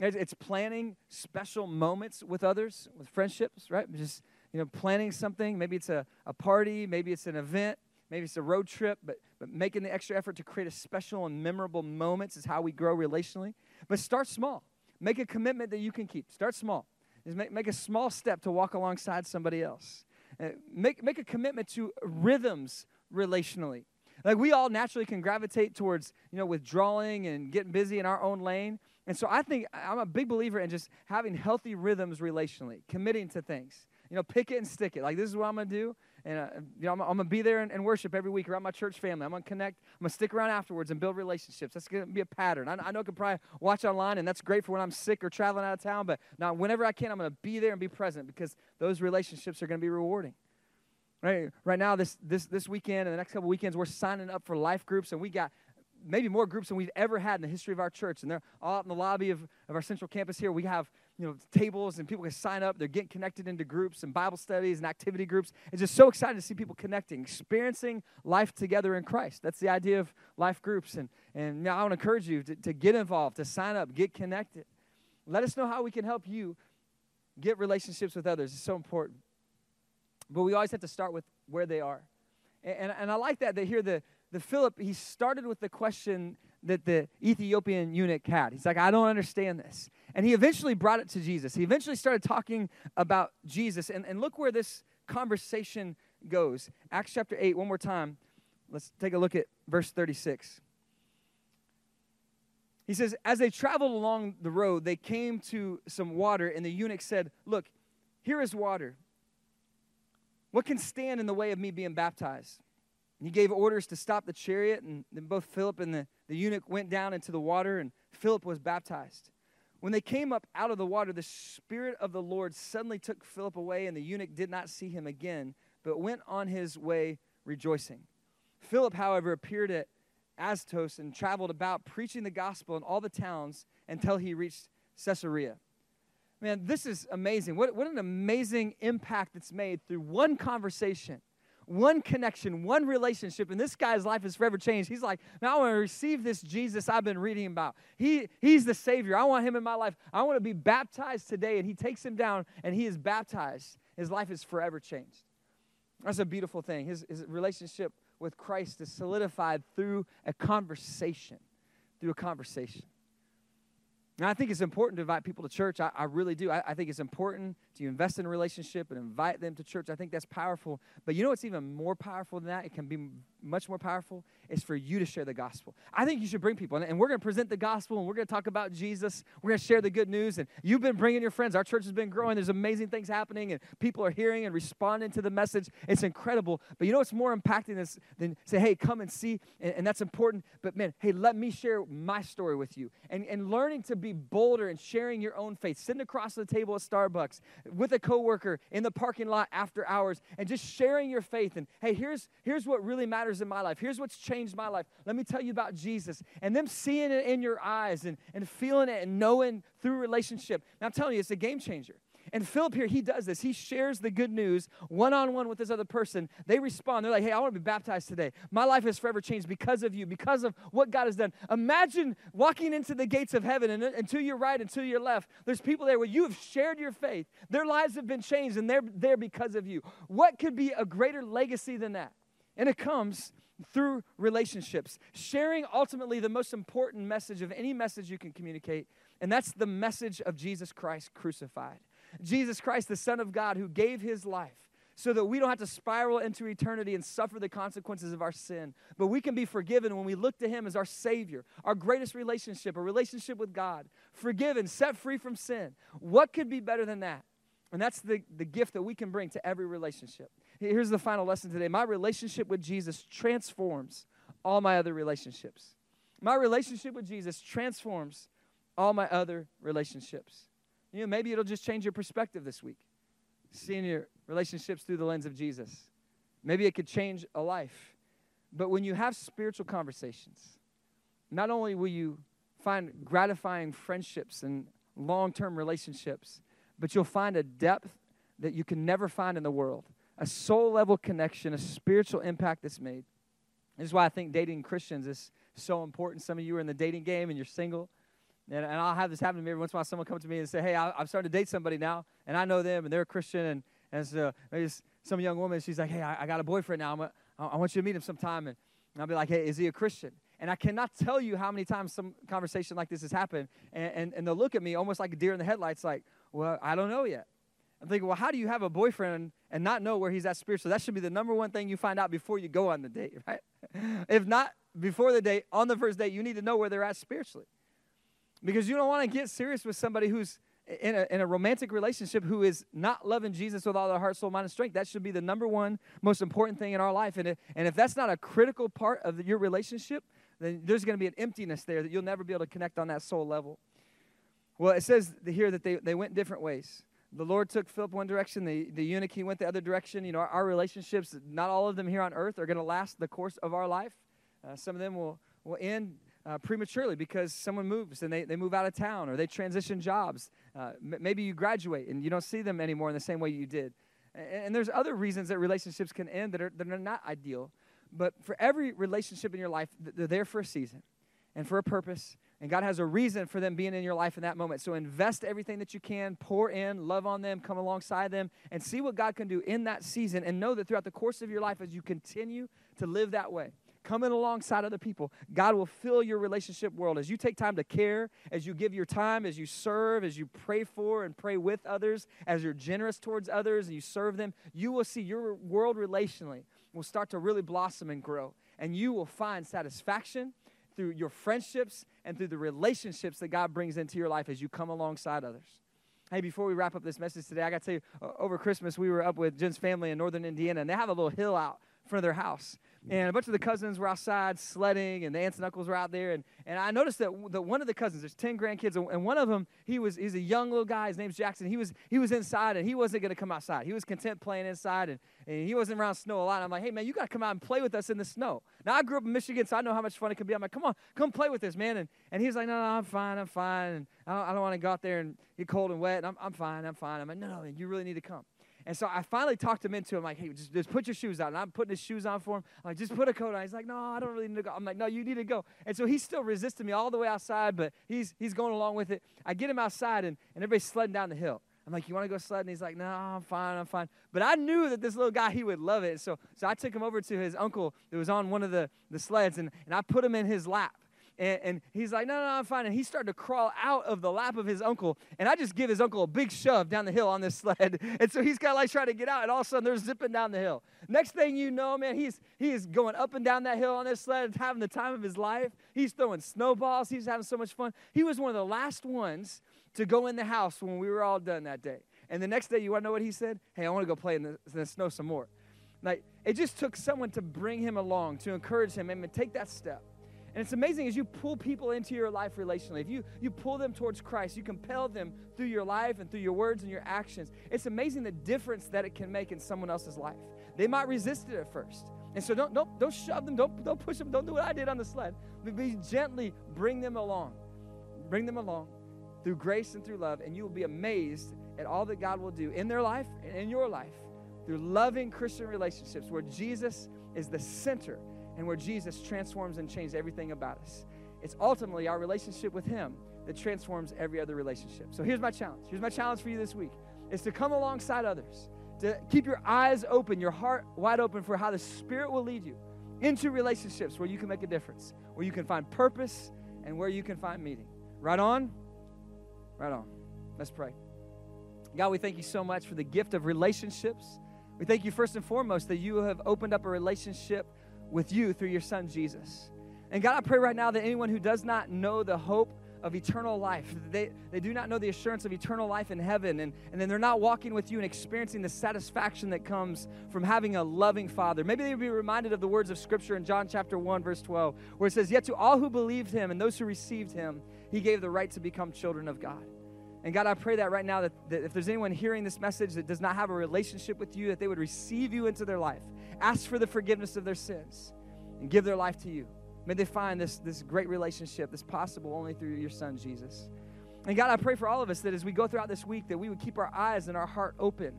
It's, it's planning special moments with others, with friendships, right? Just you know, planning something. Maybe it's a, a party, maybe it's an event, maybe it's a road trip, but but making the extra effort to create a special and memorable moments is how we grow relationally. But start small. Make a commitment that you can keep. Start small. Just make, make a small step to walk alongside somebody else. Uh, make, make a commitment to rhythms relationally. Like we all naturally can gravitate towards, you know, withdrawing and getting busy in our own lane. And so I think I'm a big believer in just having healthy rhythms relationally, committing to things. You know, pick it and stick it. Like this is what I'm gonna do, and uh, you know, I'm, I'm, gonna be there and, and, worship every week around my church family. I'm gonna connect. I'm gonna stick around afterwards and build relationships. That's gonna be a pattern. I, I know I can probably watch online, and that's great for when I'm sick or traveling out of town. But now, whenever I can, I'm gonna be there and be present because those relationships are gonna be rewarding. Right, right now, this this this weekend and the next couple weekends, we're signing up for life groups, and we got maybe more groups than we've ever had in the history of our church. And they're all out in the lobby of, of our central campus here. We have you know tables and people can sign up. They're getting connected into groups and Bible studies and activity groups. It's just so exciting to see people connecting, experiencing life together in Christ. That's the idea of life groups. And and I want to encourage you to, to get involved, to sign up, get connected. Let us know how we can help you get relationships with others. It's so important. But we always have to start with where they are. And, and, and I like that, that here the, the Philip, he started with the question that the Ethiopian eunuch had. He's like, I don't understand this. And he eventually brought it to Jesus. He eventually started talking about Jesus. And, and look where this conversation goes. Acts chapter 8, one more time. Let's take a look at verse 36. He says, As they traveled along the road, they came to some water, and the eunuch said, Look, here is water. What can stand in the way of me being baptized? And he gave orders to stop the chariot, and then both Philip and the, the eunuch went down into the water, and Philip was baptized. When they came up out of the water, the Spirit of the Lord suddenly took Philip away, and the eunuch did not see him again, but went on his way rejoicing. Philip, however, appeared at Azotus and traveled about preaching the gospel in all the towns until he reached Caesarea. Man, this is amazing. What, what an amazing impact it's made through one conversation, one connection, one relationship. And this guy's life is forever changed. He's like, now I want to receive this Jesus I've been reading about. He, he's the Savior. I want him in my life. I want to be baptized today. And he takes him down and he is baptized. His life is forever changed. That's a beautiful thing. His, his relationship with Christ is solidified through a conversation. Through a conversation. And I think it's important to invite people to church. I, I really do. I, I, think it's important to invest in a relationship and invite them to church. I think that's powerful. But you know what's even more powerful than that? It can be much more powerful It's for you to share the gospel. I think you should bring people, and we're going to present the gospel, and we're going to talk about Jesus. We're going to share the good news, and you've been bringing your friends. Our church has been growing. There's amazing things happening, and people are hearing and responding to the message. It's incredible. But you know what's more impacting this than say, hey, come and see, and, and that's important. But man, hey, let me share my story with you. And, and learning to be bolder and sharing your own faith, sitting across the table at Starbucks with a coworker in the parking lot after hours, and just sharing your faith. And hey, here's, here's what really matters in my life. Here's what's changed my life. Let me tell you about Jesus. And them seeing it in your eyes and, and feeling it and knowing through relationship. Now I'm telling you, it's a game changer. And Philip here, he does this. He shares the good news one on one with this other person. They respond. They're like, hey, I want to be baptized today. My life has forever changed because of you, because of what God has done. Imagine walking into the gates of heaven, and, and to your right and to your left, there's people there where you have shared your faith. Their lives have been changed, and they're there because of you. What could be a greater legacy than that? And it comes through relationships, sharing ultimately the most important message of any message you can communicate, and that's the message of Jesus Christ crucified. Jesus Christ, the Son of God, who gave his life so that we don't have to spiral into eternity and suffer the consequences of our sin, but we can be forgiven when we look to him as our Savior, our greatest relationship, a relationship with God, forgiven, set free from sin. What could be better than that? And that's the, the gift that we can bring to every relationship. Here's the final lesson today my relationship with Jesus transforms all my other relationships. My relationship with Jesus transforms all my other relationships. You know, maybe it'll just change your perspective this week, seeing your relationships through the lens of Jesus. Maybe it could change a life. But when you have spiritual conversations, not only will you find gratifying friendships and long term relationships, but you'll find a depth that you can never find in the world a soul level connection, a spiritual impact that's made. This is why I think dating Christians is so important. Some of you are in the dating game and you're single. And, and I'll have this happen to me every once in a while. Someone comes to me and say, Hey, I, I'm starting to date somebody now, and I know them, and they're a Christian. And, and so maybe some young woman, she's like, Hey, I, I got a boyfriend now. I'm a, I want you to meet him sometime. And, and I'll be like, Hey, is he a Christian? And I cannot tell you how many times some conversation like this has happened. And, and, and they'll look at me almost like a deer in the headlights, like, Well, I don't know yet. I'm thinking, well, how do you have a boyfriend and not know where he's at spiritually? That should be the number one thing you find out before you go on the date, right? if not before the date, on the first date, you need to know where they're at spiritually. Because you don't want to get serious with somebody who's in a, in a romantic relationship who is not loving Jesus with all their heart, soul, mind, and strength. That should be the number one most important thing in our life. And if, and if that's not a critical part of your relationship, then there's going to be an emptiness there that you'll never be able to connect on that soul level. Well, it says here that they, they went different ways the Lord took Philip one direction, the, the eunuch, he went the other direction. You know, our, our relationships, not all of them here on earth are going to last the course of our life. Uh, some of them will, will end uh, prematurely because someone moves and they, they move out of town or they transition jobs. Uh, m- maybe you graduate and you don't see them anymore in the same way you did. And, and there's other reasons that relationships can end that are, that are not ideal. But for every relationship in your life, they're there for a season and for a purpose and God has a reason for them being in your life in that moment. So invest everything that you can, pour in, love on them, come alongside them, and see what God can do in that season. And know that throughout the course of your life, as you continue to live that way, coming alongside other people, God will fill your relationship world. As you take time to care, as you give your time, as you serve, as you pray for and pray with others, as you're generous towards others and you serve them, you will see your world relationally will start to really blossom and grow. And you will find satisfaction through your friendships and through the relationships that God brings into your life as you come alongside others. Hey, before we wrap up this message today, I got to tell you, over Christmas, we were up with Jen's family in northern Indiana, and they have a little hill out in front of their house. And a bunch of the cousins were outside sledding, and the aunts and uncles were out there. And, and I noticed that, that one of the cousins, there's 10 grandkids, and one of them, he was he's a young little guy. His name's Jackson. He was, he was inside, and he wasn't going to come outside. He was content playing inside, and, and he wasn't around snow a lot. I'm like, hey, man, you got to come out and play with us in the snow. Now, I grew up in Michigan, so I know how much fun it can be. I'm like, come on, come play with us, man. And, and he's like, no, no, I'm fine, I'm fine. And I don't, I don't want to go out there and get cold and wet. And I'm, I'm fine, I'm fine. I'm like, no, no, you really need to come. And so I finally talked him into it. I'm like, hey, just, just put your shoes on. And I'm putting his shoes on for him. I'm like, just put a coat on. He's like, no, I don't really need to go. I'm like, no, you need to go. And so he's still resisting me all the way outside, but he's, he's going along with it. I get him outside, and, and everybody's sledding down the hill. I'm like, you want to go sledding? He's like, no, I'm fine, I'm fine. But I knew that this little guy, he would love it. So, so I took him over to his uncle that was on one of the, the sleds, and, and I put him in his lap. And, and, he's like, no, no, no, I'm fine. And he started to crawl out of the lap of his uncle. And I just give his uncle a big shove down the hill on this sled. And so he's kind of like trying to get out. And all of a sudden, they're zipping down the hill. Next thing you know, man, he's, he is going up and down that hill on this sled, having the time of his life. He's throwing snowballs. He's having so much fun. He was one of the last ones to go in the house when we were all done that day. And the next day, you want to know what he said? Hey, I want to go play in the, in the snow some more. Like, it just took someone to bring him along, to encourage him, and take that step. And it's amazing as you pull people into your life relationally, if you, you pull them towards Christ, you compel them through your life and through your words and your actions, it's amazing the difference that it can make in someone else's life. They might resist it at first. And so don't, don't, don't shove them, don't, don't push them, don't do what I did on the sled. But be gently bring them along. Bring them along through grace and through love, and you will be amazed at all that God will do in their life and in your life through loving Christian relationships where Jesus is the center and where Jesus transforms and changes everything about us. It's ultimately our relationship with Him that transforms every other relationship. So here's my challenge. Here's my challenge for you this week is to come alongside others, to keep your eyes open, your heart wide open for how the Spirit will lead you into relationships where you can make a difference, where you can find purpose, and where you can find meaning. Right on? Right on. Let's pray. God, we thank you so much for the gift of relationships. We thank you first and foremost that you have opened up a relationship with you through your son Jesus. And God, I pray right now that anyone who does not know the hope of eternal life, they, they do not know the assurance of eternal life in heaven, and, and then they're not walking with you and experiencing the satisfaction that comes from having a loving Father. Maybe they would be reminded of the words of Scripture in John chapter 1, verse 12, where it says, Yet to all who believed him and those who received him, he gave the right to become children of God. And God, I pray that right now that, that, if there's anyone hearing this message that does not have a relationship with you, that they would receive you into their life, ask for the forgiveness of their sins, and give their life to you. May they find this, this great relationship that's possible only through your son, Jesus. And God, I pray for all of us that as we go throughout this week, that we would keep our eyes and our heart open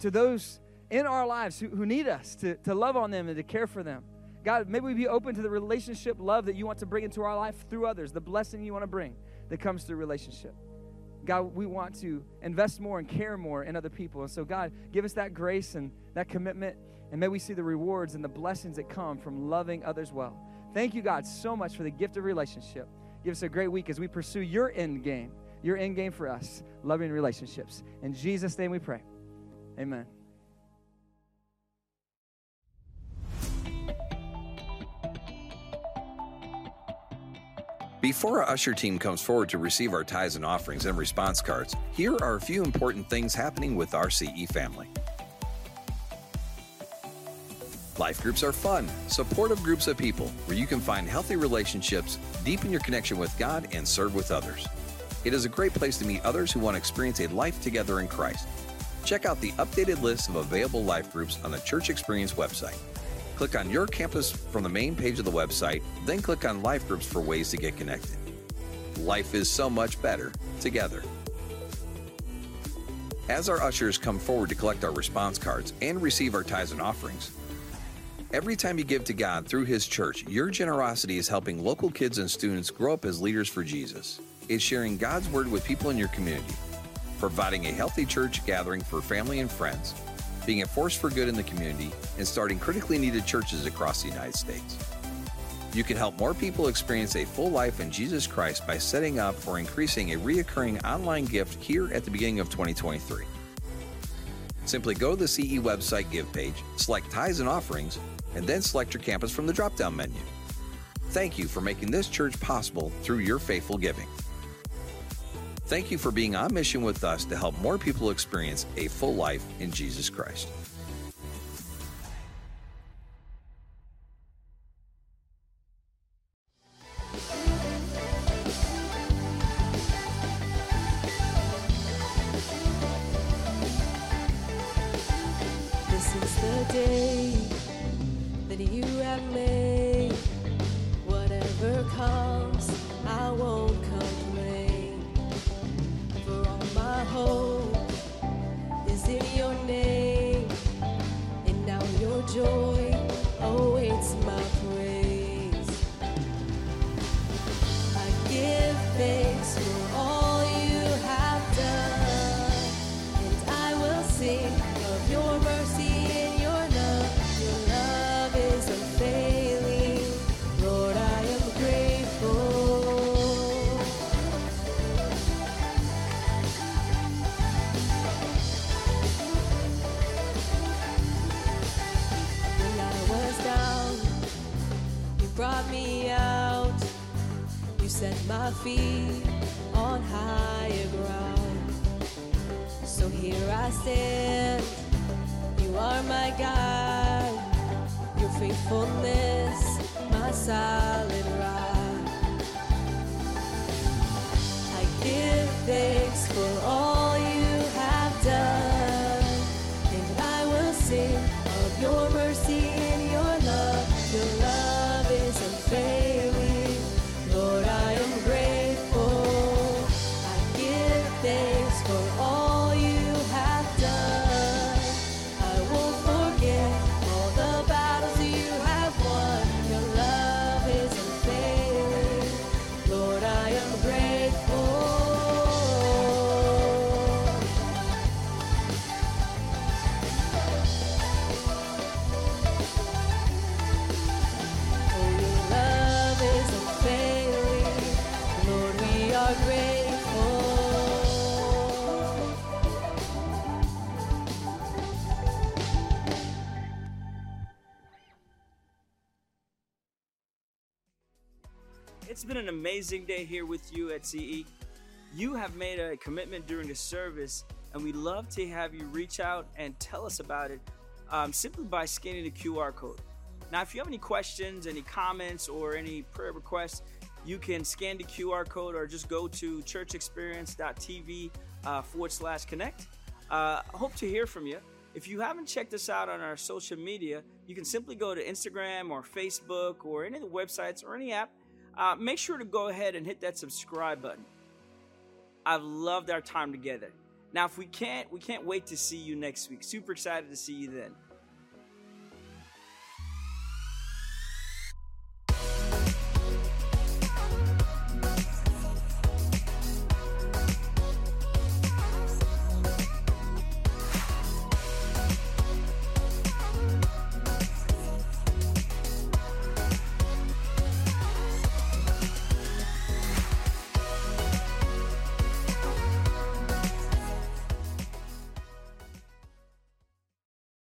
to those in our lives who, who need us to, to love on them and to care for them. God, maybe we be open to the relationship love that you want to bring into our life through others, the blessing you want to bring that comes through relationship. God, we want to invest more and care more in other people. And so, God, give us that grace and that commitment, and may we see the rewards and the blessings that come from loving others well. Thank you, God, so much for the gift of relationship. Give us a great week as we pursue your end game, your end game for us, loving relationships. In Jesus' name we pray. Amen. Before our usher team comes forward to receive our tithes and offerings and response cards, here are a few important things happening with our CE family. Life groups are fun, supportive groups of people where you can find healthy relationships, deepen your connection with God, and serve with others. It is a great place to meet others who want to experience a life together in Christ. Check out the updated list of available life groups on the Church Experience website. Click on your campus from the main page of the website, then click on life groups for ways to get connected. Life is so much better together. As our ushers come forward to collect our response cards and receive our tithes and offerings, every time you give to God through His church, your generosity is helping local kids and students grow up as leaders for Jesus. It's sharing God's Word with people in your community, providing a healthy church gathering for family and friends, being a force for good in the community, and starting critically needed churches across the United States. You can help more people experience a full life in Jesus Christ by setting up or increasing a reoccurring online gift here at the beginning of 2023. Simply go to the CE website give page, select tithes and offerings, and then select your campus from the drop down menu. Thank you for making this church possible through your faithful giving. Thank you for being on mission with us to help more people experience a full life in Jesus Christ. Amazing day here with you at CE. You have made a commitment during the service, and we'd love to have you reach out and tell us about it um, simply by scanning the QR code. Now, if you have any questions, any comments, or any prayer requests, you can scan the QR code or just go to churchexperience.tv uh, forward slash connect. Uh, I hope to hear from you. If you haven't checked us out on our social media, you can simply go to Instagram or Facebook or any of the websites or any app. Uh, make sure to go ahead and hit that subscribe button. I've loved our time together. Now, if we can't, we can't wait to see you next week. Super excited to see you then.